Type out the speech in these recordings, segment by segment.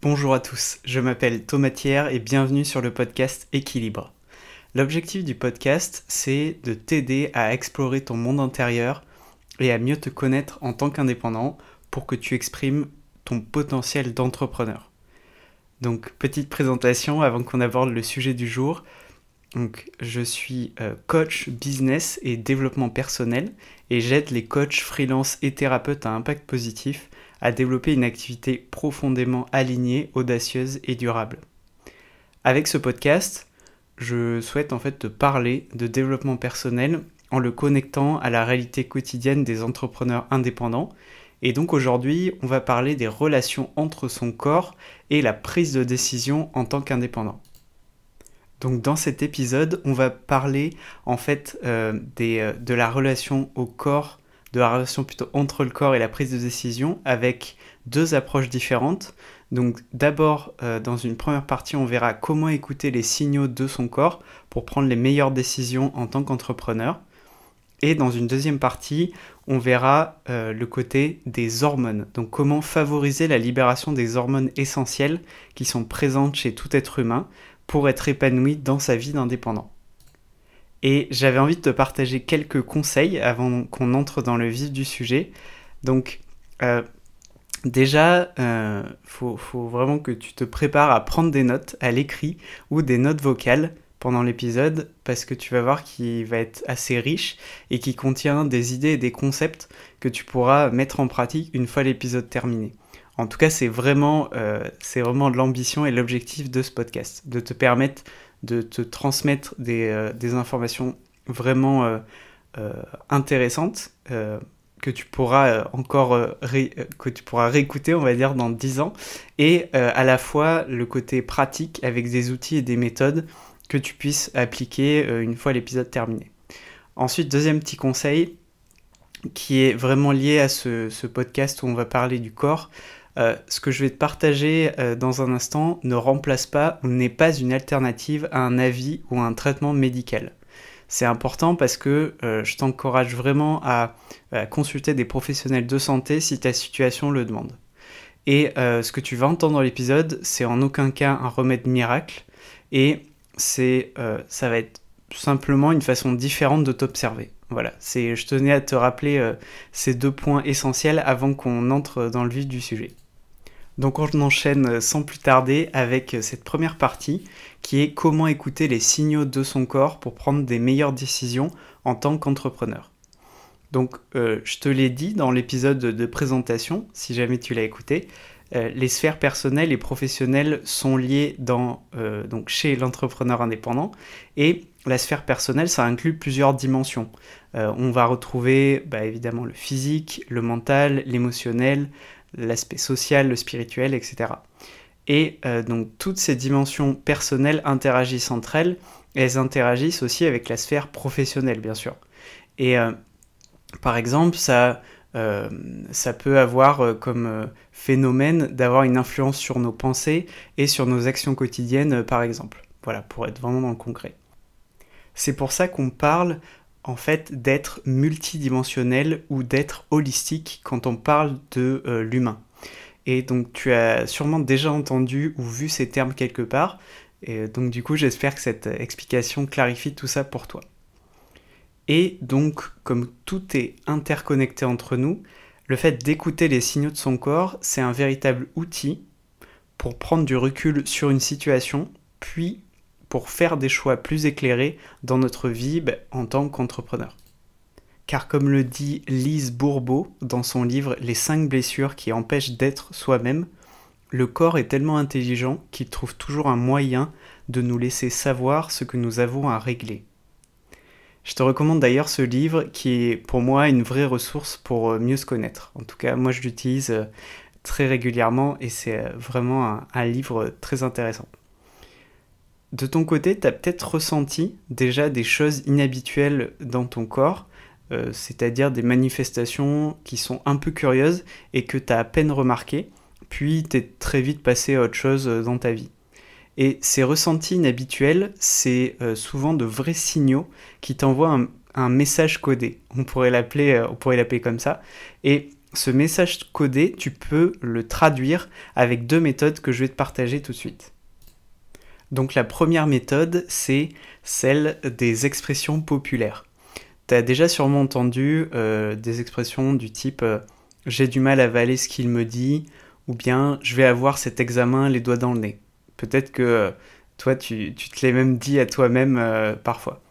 Bonjour à tous, je m'appelle Thomas Thiers et bienvenue sur le podcast Équilibre. L'objectif du podcast, c'est de t'aider à explorer ton monde intérieur et à mieux te connaître en tant qu'indépendant pour que tu exprimes ton potentiel d'entrepreneur. Donc, petite présentation avant qu'on aborde le sujet du jour. Donc, je suis euh, coach business et développement personnel et j'aide les coachs freelance et thérapeutes à impact positif à développer une activité profondément alignée, audacieuse et durable. Avec ce podcast, je souhaite en fait te parler de développement personnel en le connectant à la réalité quotidienne des entrepreneurs indépendants. Et donc aujourd'hui, on va parler des relations entre son corps et la prise de décision en tant qu'indépendant. Donc dans cet épisode, on va parler en fait euh, euh, de la relation au corps de la relation plutôt entre le corps et la prise de décision avec deux approches différentes. Donc d'abord, euh, dans une première partie, on verra comment écouter les signaux de son corps pour prendre les meilleures décisions en tant qu'entrepreneur. Et dans une deuxième partie, on verra euh, le côté des hormones. Donc comment favoriser la libération des hormones essentielles qui sont présentes chez tout être humain pour être épanoui dans sa vie d'indépendant. Et j'avais envie de te partager quelques conseils avant qu'on entre dans le vif du sujet. Donc, euh, déjà, il euh, faut, vraiment que tu te prépares à prendre des notes à l'écrit ou des notes vocales pendant l'épisode parce que tu vas voir qu'il va être assez riche et qui contient des idées et des concepts que tu pourras mettre en pratique une fois l'épisode terminé. En tout cas, c'est vraiment, euh, c'est vraiment l'ambition et l'objectif de ce podcast, de te permettre de te transmettre des, euh, informations vraiment euh, euh, intéressantes que tu pourras encore que tu pourras réécouter on va dire dans 10 ans et à la fois le côté pratique avec des outils et des méthodes que tu puisses appliquer une fois l'épisode terminé. Ensuite, deuxième petit conseil qui est vraiment lié à ce, ce podcast où on va parler du corps, euh, ce que je vais te partager euh, dans un instant ne remplace pas ou n'est pas une alternative à un avis ou à un traitement médical. C'est important parce que euh, je t'encourage vraiment à, consulter des professionnels de santé si ta situation le demande. Et ce que tu vas entendre dans l'épisode, c'est en aucun cas un remède miracle et c'est, ça va être simplement une façon différente de t'observer. Voilà, je tenais à te rappeler ces deux points essentiels avant qu'on entre dans le vif du sujet. Donc on enchaîne sans plus tarder avec cette première partie qui est comment écouter les signaux de son corps pour prendre des meilleures décisions en tant qu'entrepreneur. Donc euh, je te l'ai dit dans l'épisode de présentation, si jamais tu l'as écouté, euh, les sphères personnelles et professionnelles sont liées dans, euh, chez l'entrepreneur indépendant et la sphère personnelle, ça inclut plusieurs dimensions. on va retrouver bah, évidemment le physique, le mental, l'émotionnel, l'aspect social, le spirituel, etc. Et euh, donc toutes ces dimensions personnelles interagissent entre elles, elles interagissent aussi avec la sphère professionnelle, bien sûr. Et euh, par exemple, ça, euh, ça peut avoir comme phénomène d'avoir une influence sur nos pensées et sur nos actions quotidiennes, par exemple. Voilà, pour être vraiment dans le concret. C'est pour ça qu'on parle en fait d'être multidimensionnel ou d'être holistique quand on parle de euh, l'humain. Et donc tu as sûrement déjà entendu ou vu ces termes quelque part. Et donc du coup j'espère que cette explication clarifie tout ça pour toi. Et donc comme tout est interconnecté entre nous, le fait d'écouter les signaux de son corps, c'est un véritable outil pour prendre du recul sur une situation, puis pour faire des choix plus éclairés dans notre vie ben, en tant qu'entrepreneur. Car comme le dit Lise Bourbeau dans son livre Les 5 blessures qui empêchent d'être soi-même, le corps est tellement intelligent qu'il trouve toujours un moyen de nous laisser savoir ce que nous avons à régler. Je te recommande d'ailleurs ce livre qui est pour moi une vraie ressource pour euh, mieux se connaître. En tout cas, moi je l'utilise euh, très régulièrement et c'est euh, vraiment un livre très intéressant. De ton côté, tu as peut-être ressenti déjà des choses inhabituelles dans ton corps, euh, c'est-à-dire des manifestations qui sont un peu curieuses et que tu as à peine remarquées, puis tu es très vite passé à autre chose euh, dans ta vie. Et ces ressentis inhabituels, c'est euh, souvent de vrais signaux qui t'envoient un, message codé. On pourrait l'appeler, on pourrait l'appeler comme ça. Et ce message codé, tu peux le traduire avec deux méthodes que je vais te partager tout de suite. Donc la première méthode, c'est celle des expressions populaires. Tu as déjà sûrement entendu euh, des expressions du type euh, j'ai du mal à avaler ce qu'il me dit ou bien je vais avoir cet examen les doigts dans le nez. Peut-être que euh, toi, tu, tu, te l'as même dit à toi-même parfois.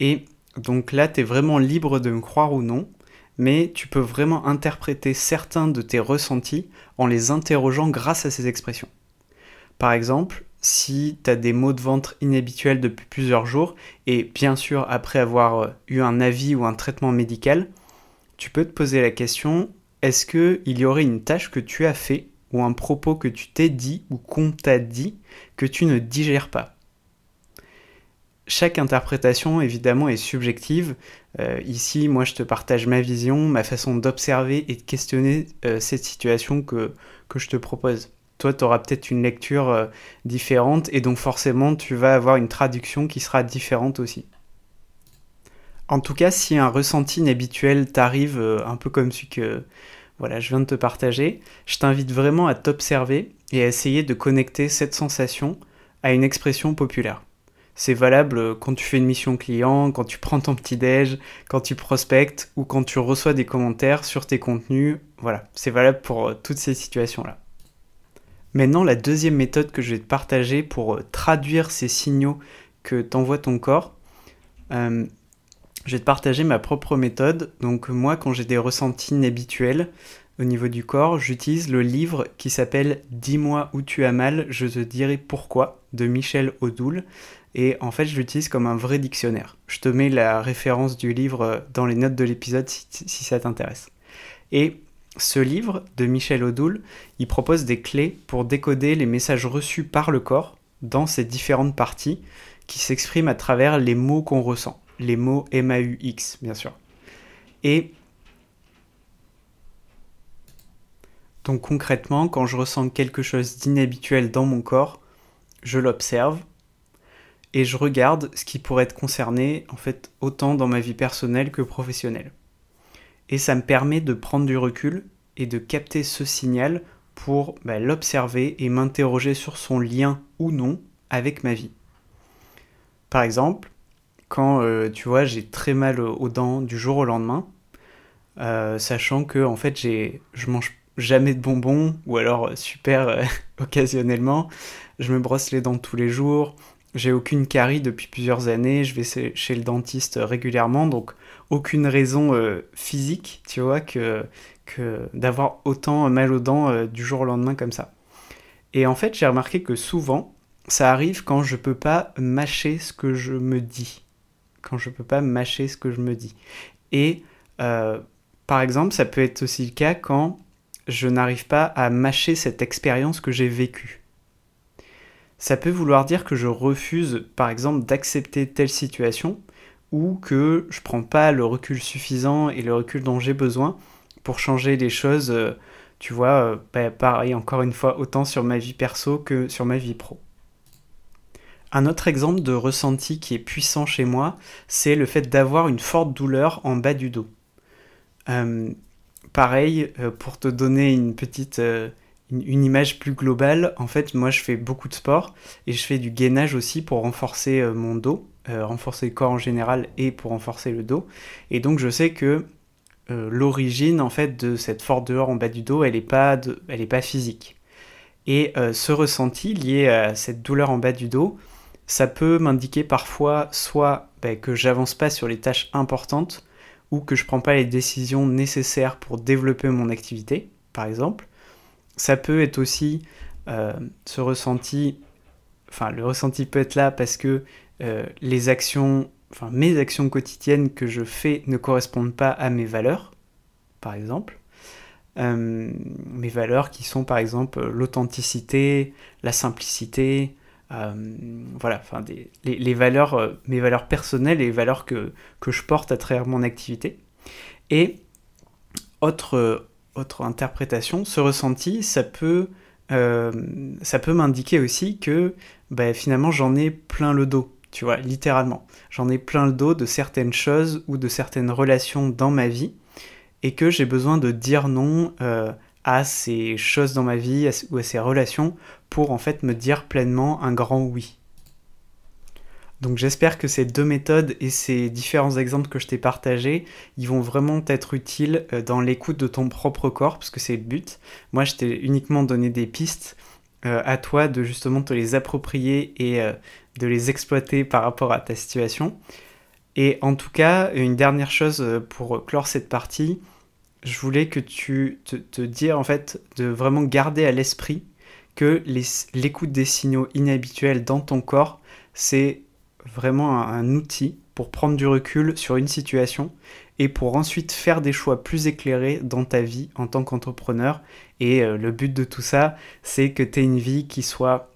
Et donc là, tu es vraiment libre de me croire ou non, mais tu peux vraiment interpréter certains de tes ressentis en les interrogeant grâce à ces expressions. Par exemple, si tu as des maux de ventre inhabituels depuis plusieurs jours, et bien sûr après avoir euh, eu un avis ou un traitement médical, tu peux te poser la question, est-ce qu'il y aurait une tâche que tu as fait, ou un propos que tu t'es dit, ou qu'on t'a dit, que tu ne digères pas? Chaque interprétation, évidemment, est subjective. Euh, ici, moi, je te partage ma vision, ma façon d'observer et de questionner euh, cette situation que, que je te propose toi, tu auras peut-être une lecture euh, différente et donc forcément, tu vas avoir une traduction qui sera différente aussi. En tout cas, si un ressenti inhabituel t'arrive euh, un peu comme celui que voilà, je viens de te partager, je t'invite vraiment à t'observer et à essayer de connecter cette sensation à une expression populaire. C'est valable quand tu fais une mission client, quand tu prends ton petit déj, quand tu prospectes ou quand tu reçois des commentaires sur tes contenus. Voilà, c'est valable pour euh, toutes ces situations-là. Maintenant, la deuxième méthode que je vais te partager pour euh, traduire ces signaux que t'envoie ton corps, euh, je vais te partager ma propre méthode. Donc moi, quand j'ai des ressentis inhabituels au niveau du corps, j'utilise le livre qui s'appelle Dis-moi où tu as mal, je te dirai pourquoi de Michel Odoul. Et en fait, je l'utilise comme un vrai dictionnaire. Je te mets la référence du livre euh, dans les notes de l'épisode si, si ça t'intéresse. Et ce livre de Michel Odoul, propose des clés pour décoder les messages reçus par le corps dans ces différentes parties qui s'expriment à travers les mots qu'on ressent, les mots MAUX bien sûr. Et donc concrètement, quand je ressens quelque chose d'inhabituel dans mon corps, je l'observe et je regarde ce qui pourrait être concerné en fait autant dans ma vie personnelle que professionnelle et ça me permet de prendre du recul et de capter ce signal pour bah, l'observer et m'interroger sur son lien ou non avec ma vie. Par exemple, quand euh, tu vois j'ai très mal aux dents du jour au lendemain, euh, sachant que en fait j'ai je mange jamais de bonbons ou alors super euh, occasionnellement, je me brosse les dents tous les jours, j'ai aucune carie depuis plusieurs années, je vais chez le dentiste régulièrement donc aucune raison euh, physique, tu vois, que, d'avoir autant mal aux dents euh, du jour au lendemain comme ça. Et en fait, j'ai remarqué que souvent, ça arrive quand je peux pas mâcher ce que je me dis. Quand je peux pas mâcher ce que je me dis. Et euh, par exemple, ça peut être aussi le cas quand je n'arrive pas à mâcher cette expérience que j'ai vécue. Ça peut vouloir dire que je refuse, par exemple, d'accepter telle situation ou que je prends pas le recul suffisant et le recul dont j'ai besoin pour changer les choses, euh, tu vois, euh, bah, pareil encore une fois, autant sur ma vie perso que sur ma vie pro. Un autre exemple de ressenti qui est puissant chez moi, c'est le fait d'avoir une forte douleur en bas du dos. Euh, pareil, pour te donner une petite une, image plus globale, en fait, moi je fais beaucoup de sport et je fais du gainage aussi pour renforcer mon dos. Euh, renforcer le corps en général et pour renforcer le dos. Et donc je sais que euh, l'origine en fait de cette forte douleur en bas du dos, elle n'est pas, pas physique. Et euh, ce ressenti lié à cette douleur en bas du dos, ça peut m'indiquer parfois soit bah, que j'avance pas sur les tâches importantes ou que je prends pas les décisions nécessaires pour développer mon activité, par exemple. Ça peut être aussi ce ressenti, enfin le ressenti peut être là parce que euh, les actions, enfin mes actions quotidiennes que je fais ne correspondent pas à mes valeurs, par exemple. Euh, mes valeurs qui sont par exemple l'authenticité, la simplicité, euh, voilà, enfin les, valeurs, mes valeurs personnelles et les valeurs que, que je porte à travers mon activité. Et autre, interprétation, ce ressenti, ça peut, ça peut m'indiquer aussi que bah, finalement j'en ai plein le dos. Tu vois, littéralement. J'en ai plein le dos de certaines choses ou de certaines relations dans ma vie. et que j'ai besoin de dire non euh, à ces choses dans ma vie ou à ces relations pour en fait me dire pleinement un grand oui. Donc j'espère que ces deux méthodes et ces différents exemples que je t'ai partagés, ils vont vraiment être utiles euh, dans l'écoute de ton propre corps, parce que c'est le but. Moi, je t'ai uniquement donné des pistes euh, à toi de justement te les approprier et euh, de les exploiter par rapport à ta situation. Et en tout cas, une dernière chose pour clore cette partie, je voulais que tu te, te dises en fait de vraiment garder à l'esprit que l'écoute des signaux inhabituels dans ton corps, c'est vraiment un, outil pour prendre du recul sur une situation et pour ensuite faire des choix plus éclairés dans ta vie en tant qu'entrepreneur. Et euh, le but de tout ça, c'est que tu aies une vie qui soit,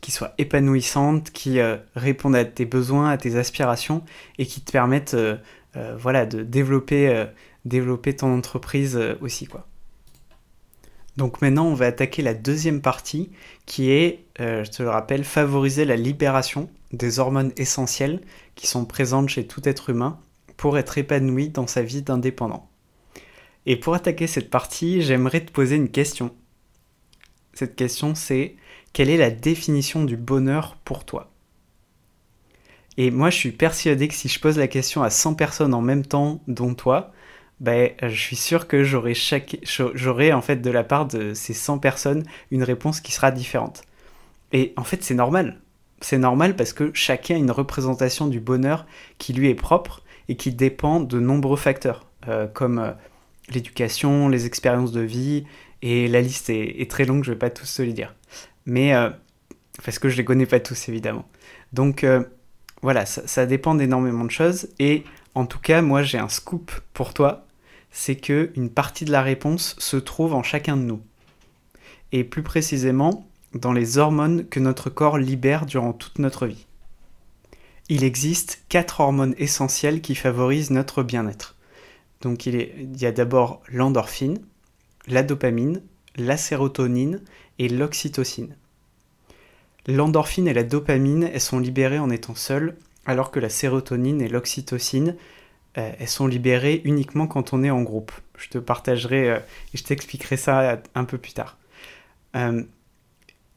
qui soit épanouissante, qui euh, réponde à tes besoins, à tes aspirations et qui te permette euh, voilà, de développer, développer ton entreprise aussi. Quoi. Donc maintenant, on va attaquer la deuxième partie qui est, je te le rappelle, favoriser la libération des hormones essentielles qui sont présentes chez tout être humain pour être épanoui dans sa vie d'indépendant. Et pour attaquer cette partie, j'aimerais te poser une question. Cette question c'est quelle est la définition du bonheur pour toi? Et moi je suis persuadé que si je pose la question à 100 personnes en même temps, dont toi, ben, je suis sûr que j'aurai en fait de la part de ces 100 personnes une réponse qui sera différente. Et en fait c'est normal c'est normal parce que chacun a une représentation du bonheur qui lui est propre et qui dépend de nombreux facteurs, euh, comme euh, l'éducation, les expériences de vie, et la liste est, très longue, je ne vais pas tous te les dire. Mais, euh, parce que je ne les connais pas tous, évidemment. Donc, voilà, ça, ça dépend d'énormément de choses, et en tout cas, moi j'ai un scoop pour toi, c'est que une partie de la réponse se trouve en chacun de nous. Et plus précisément, dans les hormones que notre corps libère durant toute notre vie. Il existe quatre hormones essentielles qui favorisent notre bien-être. Donc il, y a d'abord l'endorphine, la dopamine, la sérotonine et l'oxytocine. L'endorphine et la dopamine, elles sont libérées en étant seules, alors que la sérotonine et l'oxytocine, euh, elles sont libérées uniquement quand on est en groupe. Je te partagerai euh, et je t'expliquerai ça un peu plus tard. Euh,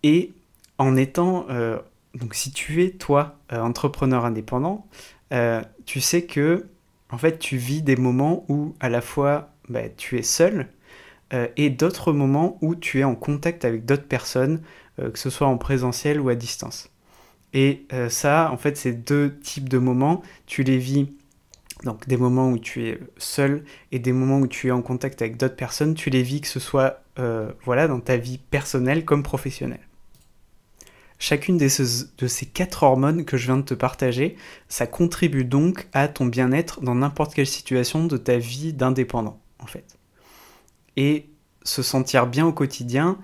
et en étant, euh, donc si tu es toi euh, entrepreneur indépendant, euh, tu sais que en fait tu vis des moments où à la fois bah, tu es seul et d'autres moments où tu es en contact avec d'autres personnes, que ce soit en présentiel ou à distance. Et ça, en fait, ces deux types de moments, tu les vis donc des moments où tu es seul et des moments où tu es en contact avec d'autres personnes, tu les vis que ce soit voilà dans ta vie personnelle comme professionnelle. Chacune de ces quatre hormones que je viens de te partager, ça contribue donc à ton bien-être dans n'importe quelle situation de ta vie d'indépendant, en fait. Et se sentir bien au quotidien,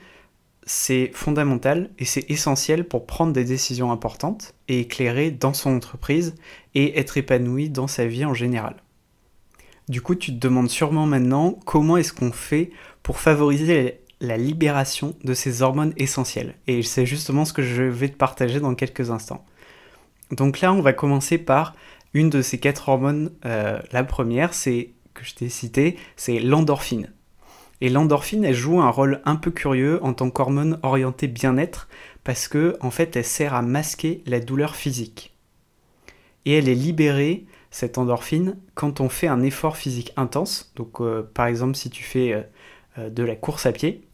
c'est fondamental et c'est essentiel pour prendre des décisions importantes et éclairer dans son entreprise et être épanoui dans sa vie en général. Du coup, tu te demandes sûrement maintenant comment est-ce qu'on fait pour favoriser la libération de ces hormones essentielles. Et c'est justement ce que je vais te partager dans quelques instants. Donc là, on va commencer par une de ces quatre hormones. Euh, la première, c'est que je t'ai cité, c'est l'endorphine. Et l'endorphine, elle joue un rôle un peu curieux en tant qu'hormone orientée bien-être parce que en fait, elle sert à masquer la douleur physique. Et elle est libérée cette endorphine quand on fait un effort physique intense. Donc euh, par exemple, si tu fais euh, de la course à pied,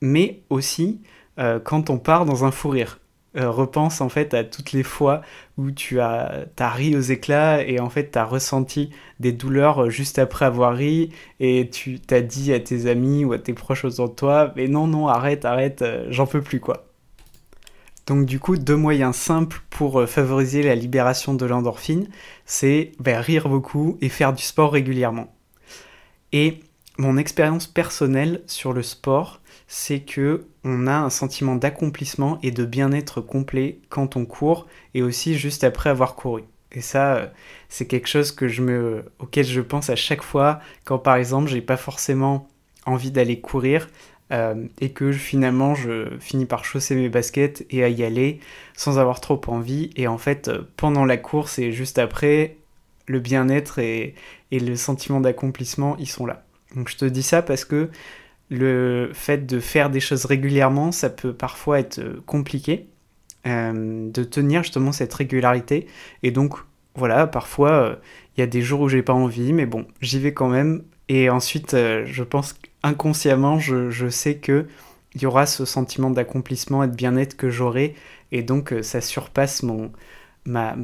mais aussi euh, quand on part dans un fou rire. Euh, repense en fait à toutes les fois où tu as, ri aux éclats et en fait tu as ressenti des douleurs euh, juste après avoir ri et tu t'as dit à tes amis ou à tes proches autour de toi mais non non arrête arrête j'en peux plus quoi. Donc du coup deux moyens simples pour favoriser la libération de l'endorphine c'est ben, rire beaucoup et faire du sport régulièrement. Et mon expérience personnelle sur le sport c'est que on a un sentiment d'accomplissement et de bien-être complet quand on court et aussi juste après avoir couru. Et ça, euh, c'est quelque chose que je me, auquel je pense à chaque fois quand par exemple j'ai pas forcément envie d'aller courir euh, et que finalement je finis par chausser mes baskets et à y aller sans avoir trop envie. Et en fait, euh, pendant la course et juste après, le bien-être et, et le sentiment d'accomplissement, ils sont là. Donc je te dis ça parce que le fait de faire des choses régulièrement, ça peut parfois être euh, compliqué euh, de tenir justement cette régularité. Et donc voilà, parfois euh, il y a des jours où j'ai pas envie, mais bon, j'y vais quand même. Et ensuite, je pense inconsciemment, je, sais que il y aura ce sentiment d'accomplissement et de bien-être que j'aurai, et donc ça surpasse mon ma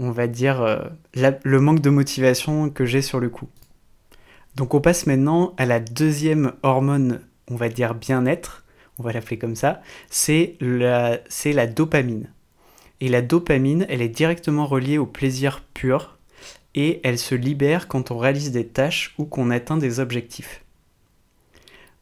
on va dire le manque de motivation que j'ai sur le coup. Donc on passe maintenant à la deuxième hormone, on va dire bien-être, on va l'appeler comme ça, c'est la, dopamine. Et la dopamine, elle est directement reliée au plaisir pur et elle se libère quand on réalise des tâches ou qu'on atteint des objectifs.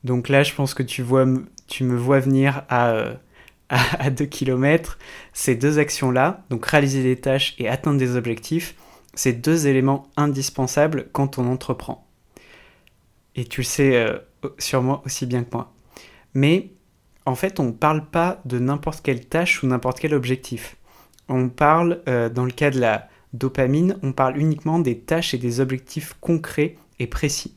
Donc là, je pense que tu me vois venir à, euh, à, 2 km. Ces deux actions-là, donc réaliser des tâches et atteindre des objectifs, c'est deux éléments indispensables quand on entreprend et tu le sais euh, sûrement aussi bien que moi. Mais en fait, on ne parle pas de n'importe quelle tâche ou n'importe quel objectif. On parle, euh, dans le cas de la dopamine, on parle uniquement des tâches et des objectifs concrets et précis.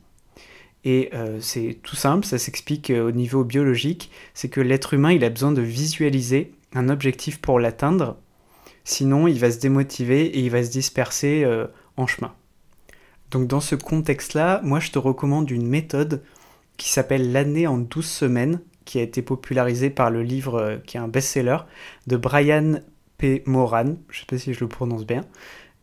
Et euh, c'est tout simple, ça s'explique au niveau biologique, c'est que l'être humain, il a besoin de visualiser un objectif pour l'atteindre, sinon il va se démotiver et il va se disperser en chemin. Donc dans ce contexte-là, moi je te recommande une méthode qui s'appelle l'année en 12 semaines, qui a été popularisée par le livre euh, qui est un best-seller de Brian P. Moran, je ne sais pas si je le prononce bien.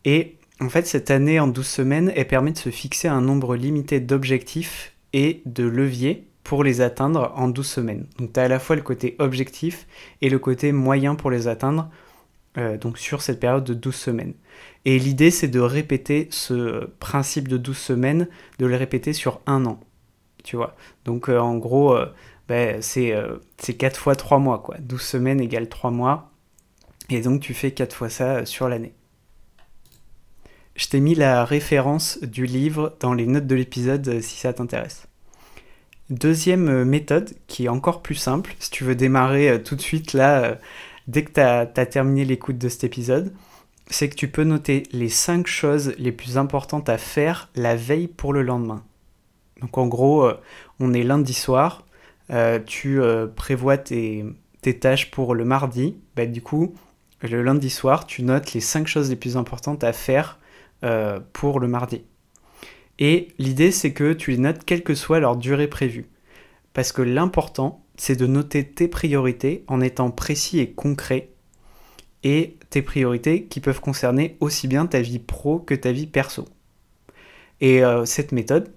Et en fait, cette année en 12 semaines, elle permet de se fixer un nombre limité d'objectifs et de leviers pour les atteindre en 12 semaines. Donc tu as à la fois le côté objectif et le côté moyen pour les atteindre euh, donc sur cette période de 12 semaines. Et l'idée, c'est de répéter ce principe de 12 semaines, de le répéter sur un an. Tu vois Donc, euh, en gros, euh, ben, c'est 4 fois 3 mois, quoi. 12 semaines égale 3 mois. Et donc, tu fais 4 fois ça sur l'année. Je t'ai mis la référence du livre dans les notes de l'épisode si ça t'intéresse. Deuxième méthode, qui est encore plus simple, si tu veux démarrer tout de suite là dès que tu as, terminé l'écoute de cet épisode, c'est que tu peux noter les 5 choses les plus importantes à faire la veille pour le lendemain. Donc en gros, euh, on est lundi soir, euh, tu euh, prévois tes, tâches pour le mardi, bah, du coup, le lundi soir, tu notes les 5 choses les plus importantes à faire pour le mardi. Et l'idée, c'est que tu les notes quelle que soit leur durée prévue. Parce que l'important, c'est de noter tes priorités en étant précis et concret et tes priorités qui peuvent concerner aussi bien ta vie pro que ta vie perso. Et euh, cette méthode,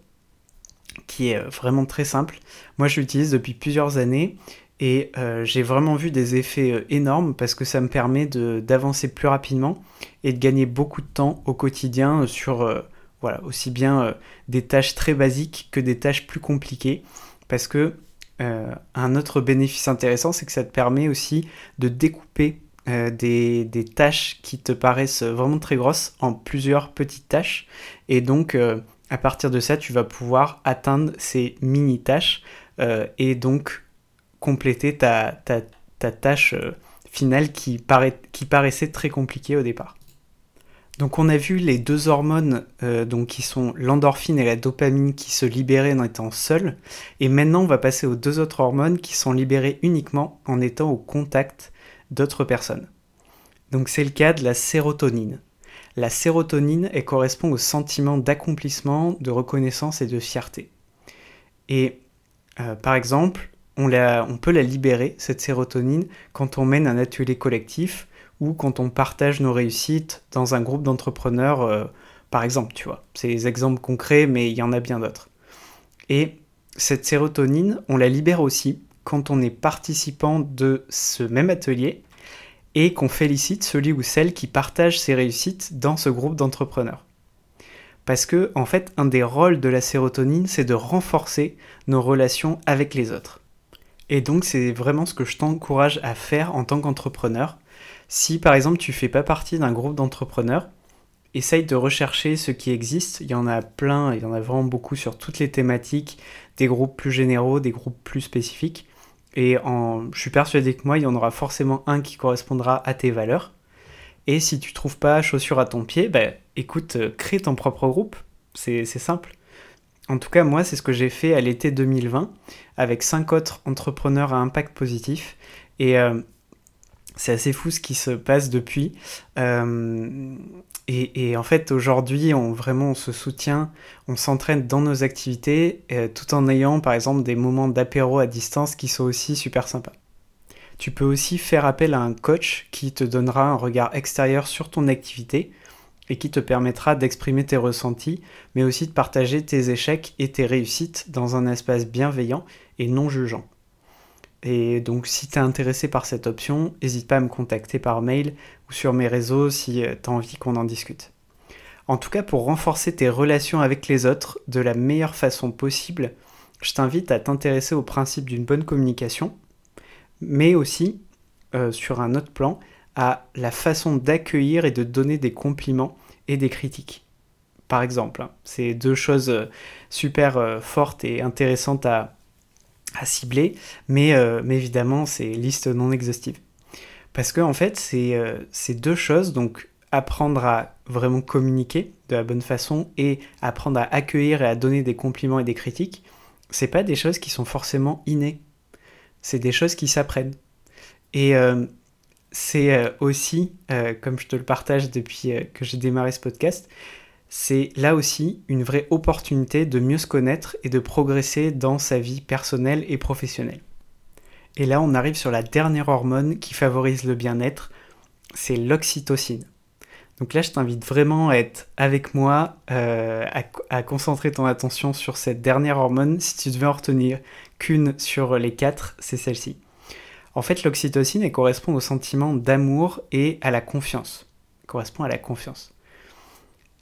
qui est vraiment très simple, moi je l'utilise depuis plusieurs années et euh, j'ai vraiment vu des effets euh, énormes parce que ça me permet d'avancer plus rapidement et de gagner beaucoup de temps au quotidien sur voilà, aussi bien des tâches très basiques que des tâches plus compliquées parce que euh, un autre bénéfice intéressant, c'est que ça te permet aussi de découper euh, des, tâches qui te paraissent vraiment très grosses en plusieurs petites tâches. Et donc, euh, à partir de ça, tu vas pouvoir atteindre ces mini-tâches et donc compléter ta, tâche finale qui paraissait très compliquée au départ. Donc on a vu les deux hormones euh, donc qui sont l'endorphine et la dopamine qui se libéraient en étant seules. Et maintenant on va passer aux deux autres hormones qui sont libérées uniquement en étant au contact d'autres personnes. Donc c'est le cas de la sérotonine. La sérotonine elle correspond au sentiment d'accomplissement, de reconnaissance et de fierté. Et euh, par exemple, on peut la libérer, cette sérotonine, quand on mène un atelier collectif ou quand on partage nos réussites dans un groupe d'entrepreneurs, euh, par exemple, tu vois. C'est des exemples concrets, mais il y en a bien d'autres. Et cette sérotonine, on la libère aussi quand on est participant de ce même atelier et qu'on félicite celui ou celle qui partage ses réussites dans ce groupe d'entrepreneurs. Parce que, en fait, un des rôles de la sérotonine, c'est de renforcer nos relations avec les autres. Et donc, c'est vraiment ce que je t'encourage à faire en tant qu'entrepreneur. Si par exemple tu fais pas partie d'un groupe d'entrepreneurs, essaye de rechercher ce qui existe. Il y en a plein, il y en a vraiment beaucoup sur toutes les thématiques, des groupes plus généraux, des groupes plus spécifiques. Et en, je suis persuadé que moi, il y en aura forcément un qui correspondra à tes valeurs. Et si tu trouves pas chaussure à ton pied, bah, écoute, euh, crée ton propre groupe. C'est simple. En tout cas, moi, c'est ce que j'ai fait à l'été 2020 avec cinq autres entrepreneurs à impact positif. Et euh, c'est assez fou ce qui se passe depuis. Euh, et, en fait, aujourd'hui, on vraiment on se soutient, on s'entraîne dans nos activités, euh, tout en ayant, par exemple, des moments d'apéro à distance qui sont aussi super sympas. Tu peux aussi faire appel à un coach qui te donnera un regard extérieur sur ton activité et qui te permettra d'exprimer tes ressentis, mais aussi de partager tes échecs et tes réussites dans un espace bienveillant et non jugeant. Et donc si tu es intéressé par cette option, n'hésite pas à me contacter par mail ou sur mes réseaux si euh, tu as envie qu'on en discute. En tout cas, pour renforcer tes relations avec les autres de la meilleure façon possible, je t'invite à t'intéresser au principe d'une bonne communication, mais aussi, euh, sur un autre plan, à la façon d'accueillir et de donner des compliments et des critiques. Par exemple, hein, c'est deux choses euh, super fortes et intéressantes à, à cibler, mais, euh, mais évidemment, c'est liste non exhaustive. Parce que, en fait, c'est euh, deux choses, donc apprendre à vraiment communiquer de la bonne façon et apprendre à accueillir et à donner des compliments et des critiques, c'est pas des choses qui sont forcément innées. C'est des choses qui s'apprennent. Et euh, c'est aussi, comme je te le partage depuis que j'ai démarré ce podcast, c'est là aussi une vraie opportunité de mieux se connaître et de progresser dans sa vie personnelle et professionnelle. Et là, on arrive sur la dernière hormone qui favorise le bien-être, c'est l'oxytocine. Donc là, je t'invite vraiment à être avec moi, euh, à, concentrer ton attention sur cette dernière hormone. Si tu devais en retenir qu'une sur les quatre, c'est celle-ci. En fait, l'oxytocine, elle correspond au sentiment d'amour et à la confiance. correspond à la confiance.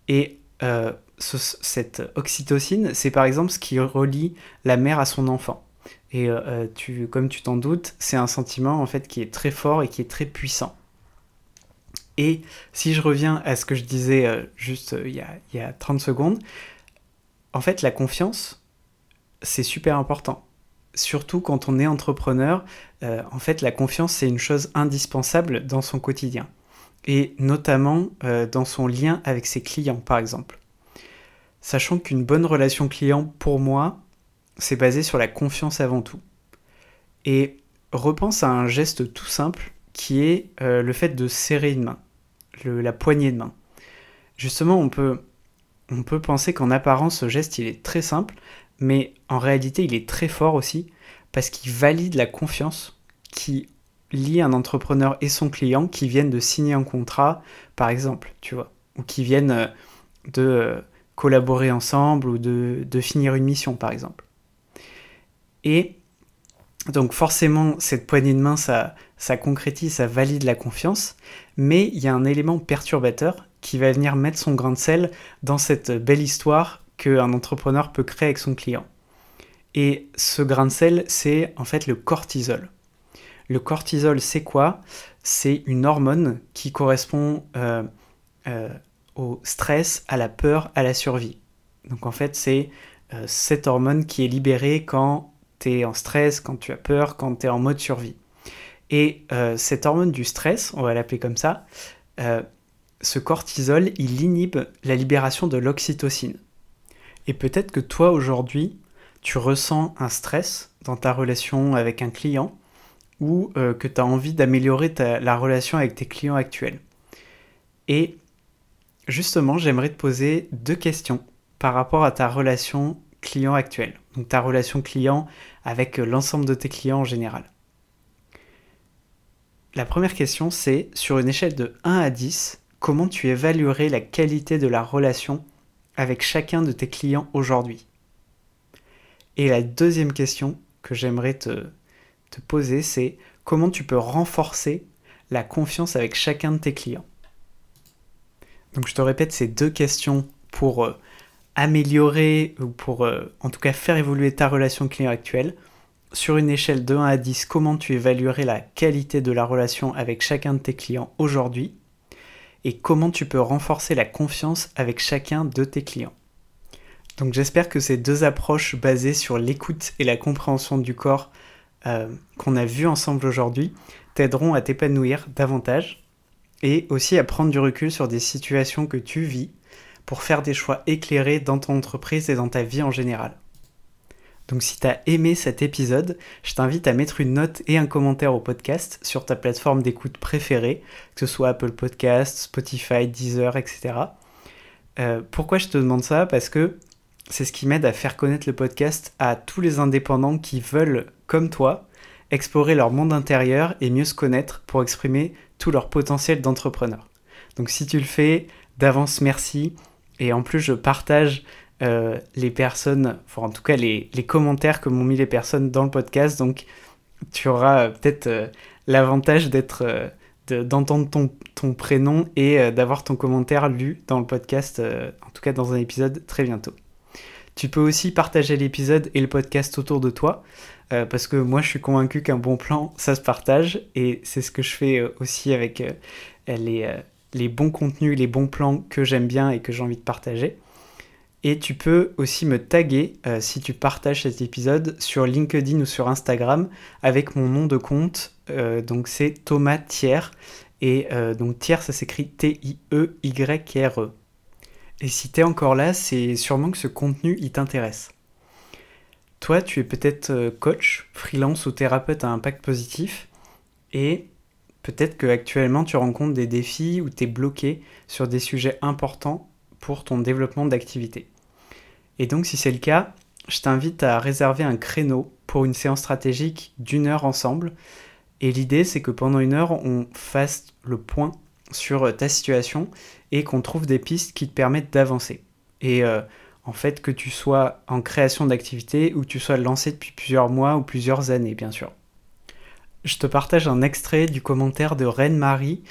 Et euh, cette oxytocine, c'est par exemple ce qui relie la mère à son enfant. Et euh, euh, tu, comme tu t'en doutes, c'est un sentiment en fait qui est très fort et qui est très puissant. Et si je reviens à ce que je disais juste y, il, y a, 30 secondes, en fait la confiance, c'est super important. Surtout quand on est entrepreneur, en fait la confiance c'est une chose indispensable dans son quotidien et notamment euh, dans son lien avec ses clients par exemple. Sachant qu'une bonne relation client pour moi, c'est basé sur la confiance avant tout. Et repense à un geste tout simple qui est euh, le fait de serrer une main, la poignée de main. Justement, on peut, on peut penser qu'en apparence, ce geste, il est très simple, mais en réalité, il est très fort aussi, parce qu'il valide la confiance qui lie un entrepreneur et son client qui viennent de signer un contrat, par exemple, tu vois, ou qui viennent euh, de euh, collaborer ensemble ou de, finir une mission, par exemple. Et donc forcément, cette poignée de main, ça, ça concrétise, ça valide la confiance, mais il y a un élément perturbateur qui va venir mettre son grain de sel dans cette belle histoire qu'un entrepreneur peut créer avec son client. Et ce grain de sel, c'est en fait le cortisol. Le cortisol, c'est quoi? C'est une hormone qui correspond euh, euh, au stress, à la peur, à la survie. Donc en fait, c'est euh, cette hormone qui est libérée quand tu es en stress, quand tu as peur, quand tu es en mode survie. Et cette hormone du stress, on va l'appeler comme ça, ce cortisol, il inhibe la libération de l'oxytocine. Et peut-être que toi aujourd'hui, tu ressens un stress dans ta relation avec un client, ou euh, que tu as envie d'améliorer la relation avec tes clients actuels. Et justement, j'aimerais te poser deux questions par rapport à ta relation client actuelle, donc ta relation client avec l'ensemble de tes clients en général. La première question, c'est sur une échelle de 1 à 10, comment tu évaluerais la qualité de la relation avec chacun de tes clients aujourd'hui? Et la deuxième question que j'aimerais te, poser, c'est comment tu peux renforcer la confiance avec chacun de tes clients. Donc je te répète ces deux questions pour euh, améliorer ou pour euh, en tout cas faire évoluer ta relation client actuelle. Sur une échelle de 1 à 10, comment tu évaluerais la qualité de la relation avec chacun de tes clients aujourd'hui? Et comment tu peux renforcer la confiance avec chacun de tes clients? Donc j'espère que ces deux approches basées sur l'écoute et la compréhension du corps euh, qu'on a vu ensemble aujourd'hui t'aideront à t'épanouir davantage. et aussi à prendre du recul sur des situations que tu vis pour faire des choix éclairés dans ton entreprise et dans ta vie en général. Donc si tu as aimé cet épisode, je t'invite à mettre une note et un commentaire au podcast sur ta plateforme d'écoute préférée, que ce soit Apple Podcast, Spotify, Deezer, etc. Euh, pourquoi je te demande ça? Parce que c'est ce qui m'aide à faire connaître le podcast à tous les indépendants qui veulent, comme toi, explorer leur monde intérieur et mieux se connaître pour exprimer tout leur potentiel d'entrepreneur. Donc si tu le fais, d'avance merci. Et en plus, je partage euh, les personnes, en tout cas les, commentaires que m'ont mis les personnes dans le podcast. Donc tu auras euh, peut-être euh, l'avantage d'être, d'entendre ton, prénom et d'avoir ton commentaire lu dans le podcast, en tout cas dans un épisode très bientôt. Tu peux aussi partager l'épisode et le podcast autour de toi, parce que moi je suis convaincu qu'un bon plan, ça se partage, et c'est ce que je fais aussi avec les, les bons contenus, les bons plans que j'aime bien et que j'ai envie de partager. Et tu peux aussi me taguer euh, si tu partages cet épisode sur LinkedIn ou sur Instagram avec mon nom de compte. Euh, donc c'est Thomas Thiers. Et euh, donc Thiers, ça s'écrit T-I-E-Y-R-E. Et si tu es encore là, c'est sûrement que ce contenu, il t'intéresse. Toi, tu es peut-être coach, freelance ou thérapeute à impact positif. Et peut-être que actuellement tu rencontres des défis ou tu es bloqué sur des sujets importants pour ton développement d'activité. Et donc si c'est le cas, je t'invite à réserver un créneau pour une séance stratégique d'une heure ensemble. Et l'idée, c'est que pendant une heure, on fasse le point sur ta situation et qu'on trouve des pistes qui te permettent d'avancer. Et euh, en fait, que tu sois en création d'activité ou que tu sois lancé depuis plusieurs mois ou plusieurs années, bien sûr. Je te partage un extrait du commentaire de Reine Marie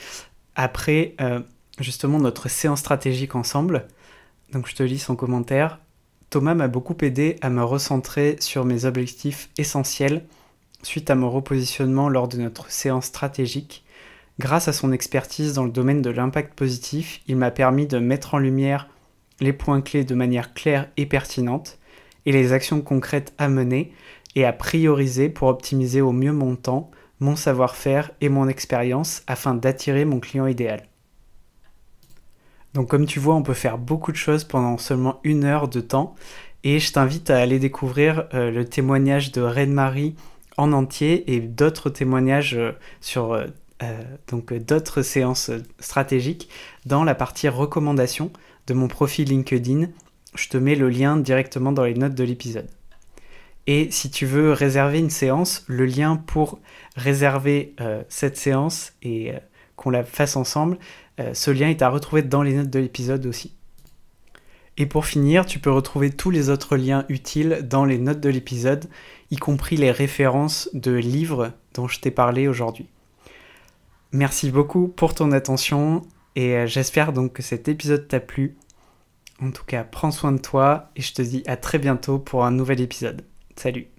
après euh, justement notre séance stratégique ensemble. Donc je te lis son commentaire. Thomas m'a beaucoup aidé à me recentrer sur mes objectifs essentiels suite à mon repositionnement lors de notre séance stratégique. Grâce à son expertise dans le domaine de l'impact positif, il m'a permis de mettre en lumière les points clés de manière claire et pertinente et les actions concrètes à mener et à prioriser pour optimiser au mieux mon temps, mon savoir-faire et mon expérience afin d'attirer mon client idéal. Donc comme tu vois, on peut faire beaucoup de choses pendant seulement une heure de temps. Et je t'invite à aller découvrir euh, le témoignage de Reine-Marie en entier et d'autres témoignages euh, sur euh, donc d'autres séances stratégiques dans la partie recommandations de mon profil LinkedIn. Je te mets le lien directement dans les notes de l'épisode. Et si tu veux réserver une séance, le lien pour réserver cette séance et qu'on la fasse ensemble, euh, ce lien est à retrouver dans les notes de l'épisode aussi. Et pour finir, tu peux retrouver tous les autres liens utiles dans les notes de l'épisode, y compris les références de livres dont je t'ai parlé aujourd'hui. Merci beaucoup pour ton attention et euh, j'espère donc que cet épisode t'a plu. En tout cas, prends soin de toi et je te dis à très bientôt pour un nouvel épisode. Salut